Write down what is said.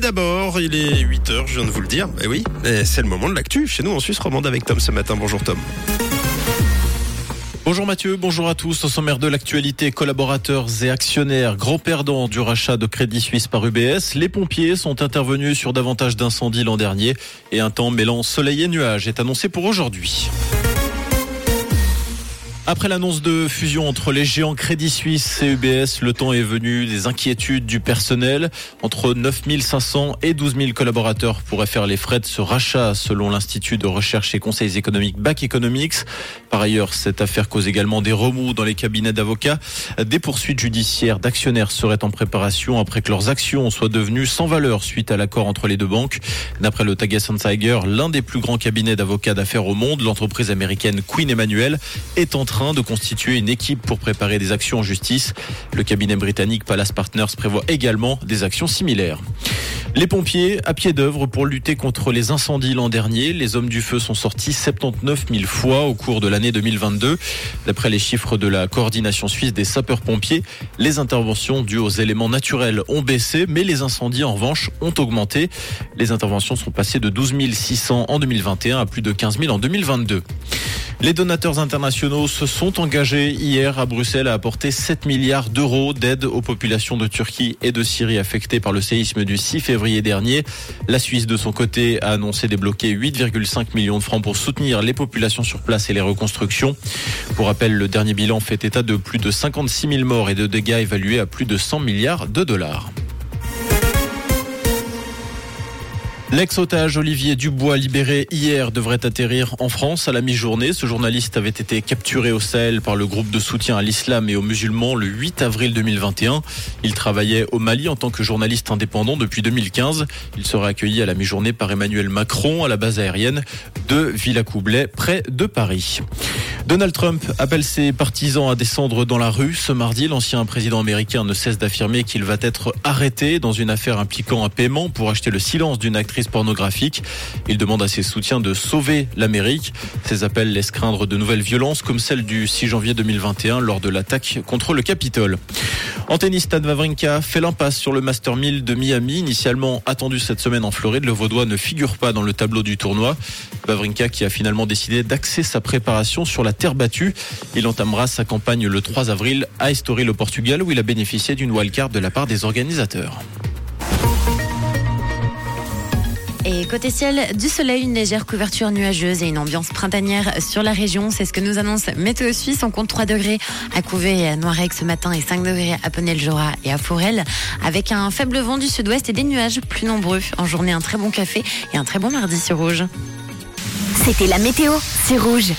D'abord, il est 8h, je viens de vous le dire. Et oui, c'est le moment de l'actu chez nous en Suisse romande avec Tom ce matin. Bonjour Tom. Bonjour Mathieu, bonjour à tous. Au sommaire de l'actualité, collaborateurs et actionnaires, grands perdants du rachat de Crédit Suisse par UBS, les pompiers sont intervenus sur davantage d'incendies l'an dernier et un temps mêlant soleil et nuages est annoncé pour aujourd'hui. Après l'annonce de fusion entre les géants Crédit Suisse et UBS, le temps est venu des inquiétudes du personnel. Entre 9500 et 12 000 collaborateurs pourraient faire les frais de ce rachat selon l'Institut de recherche et conseils économiques Back Economics. Par ailleurs, cette affaire cause également des remous dans les cabinets d'avocats. Des poursuites judiciaires d'actionnaires seraient en préparation après que leurs actions soient devenues sans valeur suite à l'accord entre les deux banques. D'après le Tages Tiger, l'un des plus grands cabinets d'avocats d'affaires au monde, l'entreprise américaine Queen Emmanuel, est en train de constituer une équipe pour préparer des actions en justice. Le cabinet britannique Palace Partners prévoit également des actions similaires. Les pompiers à pied d'œuvre pour lutter contre les incendies l'an dernier. Les hommes du feu sont sortis 79 000 fois au cours de l'année 2022. D'après les chiffres de la coordination suisse des sapeurs-pompiers, les interventions dues aux éléments naturels ont baissé, mais les incendies en revanche ont augmenté. Les interventions sont passées de 12 600 en 2021 à plus de 15 000 en 2022. Les donateurs internationaux se sont engagés hier à Bruxelles à apporter 7 milliards d'euros d'aide aux populations de Turquie et de Syrie affectées par le séisme du 6 février dernier. La Suisse, de son côté, a annoncé débloquer 8,5 millions de francs pour soutenir les populations sur place et les reconstructions. Pour rappel, le dernier bilan fait état de plus de 56 000 morts et de dégâts évalués à plus de 100 milliards de dollars. L'ex-otage Olivier Dubois, libéré hier, devrait atterrir en France à la mi-journée. Ce journaliste avait été capturé au Sahel par le groupe de soutien à l'islam et aux musulmans le 8 avril 2021. Il travaillait au Mali en tant que journaliste indépendant depuis 2015. Il sera accueilli à la mi-journée par Emmanuel Macron à la base aérienne de Villacoublay, près de Paris. Donald Trump appelle ses partisans à descendre dans la rue. Ce mardi, l'ancien président américain ne cesse d'affirmer qu'il va être arrêté dans une affaire impliquant un paiement pour acheter le silence d'une actrice pornographique. Il demande à ses soutiens de sauver l'Amérique. Ces appels laissent craindre de nouvelles violences comme celle du 6 janvier 2021 lors de l'attaque contre le Capitole. En tennis, Stan Wawrinka fait l'impasse sur le Master 1000 de Miami. Initialement attendu cette semaine en Floride, le Vaudois ne figure pas dans le tableau du tournoi. Wawrinka qui a finalement décidé d'axer sa préparation sur la terre battue. Il entamera sa campagne le 3 avril à Estoril au Portugal où il a bénéficié d'une wildcard de la part des organisateurs. Et côté ciel, du soleil, une légère couverture nuageuse et une ambiance printanière sur la région. C'est ce que nous annonce Météo Suisse. On compte 3 degrés à Couvet et à Noirex ce matin et 5 degrés à Penel-Jora et à Forel. Avec un faible vent du sud-ouest et des nuages plus nombreux. En journée, un très bon café et un très bon mardi sur Rouge. C'était la météo, c'est Rouge.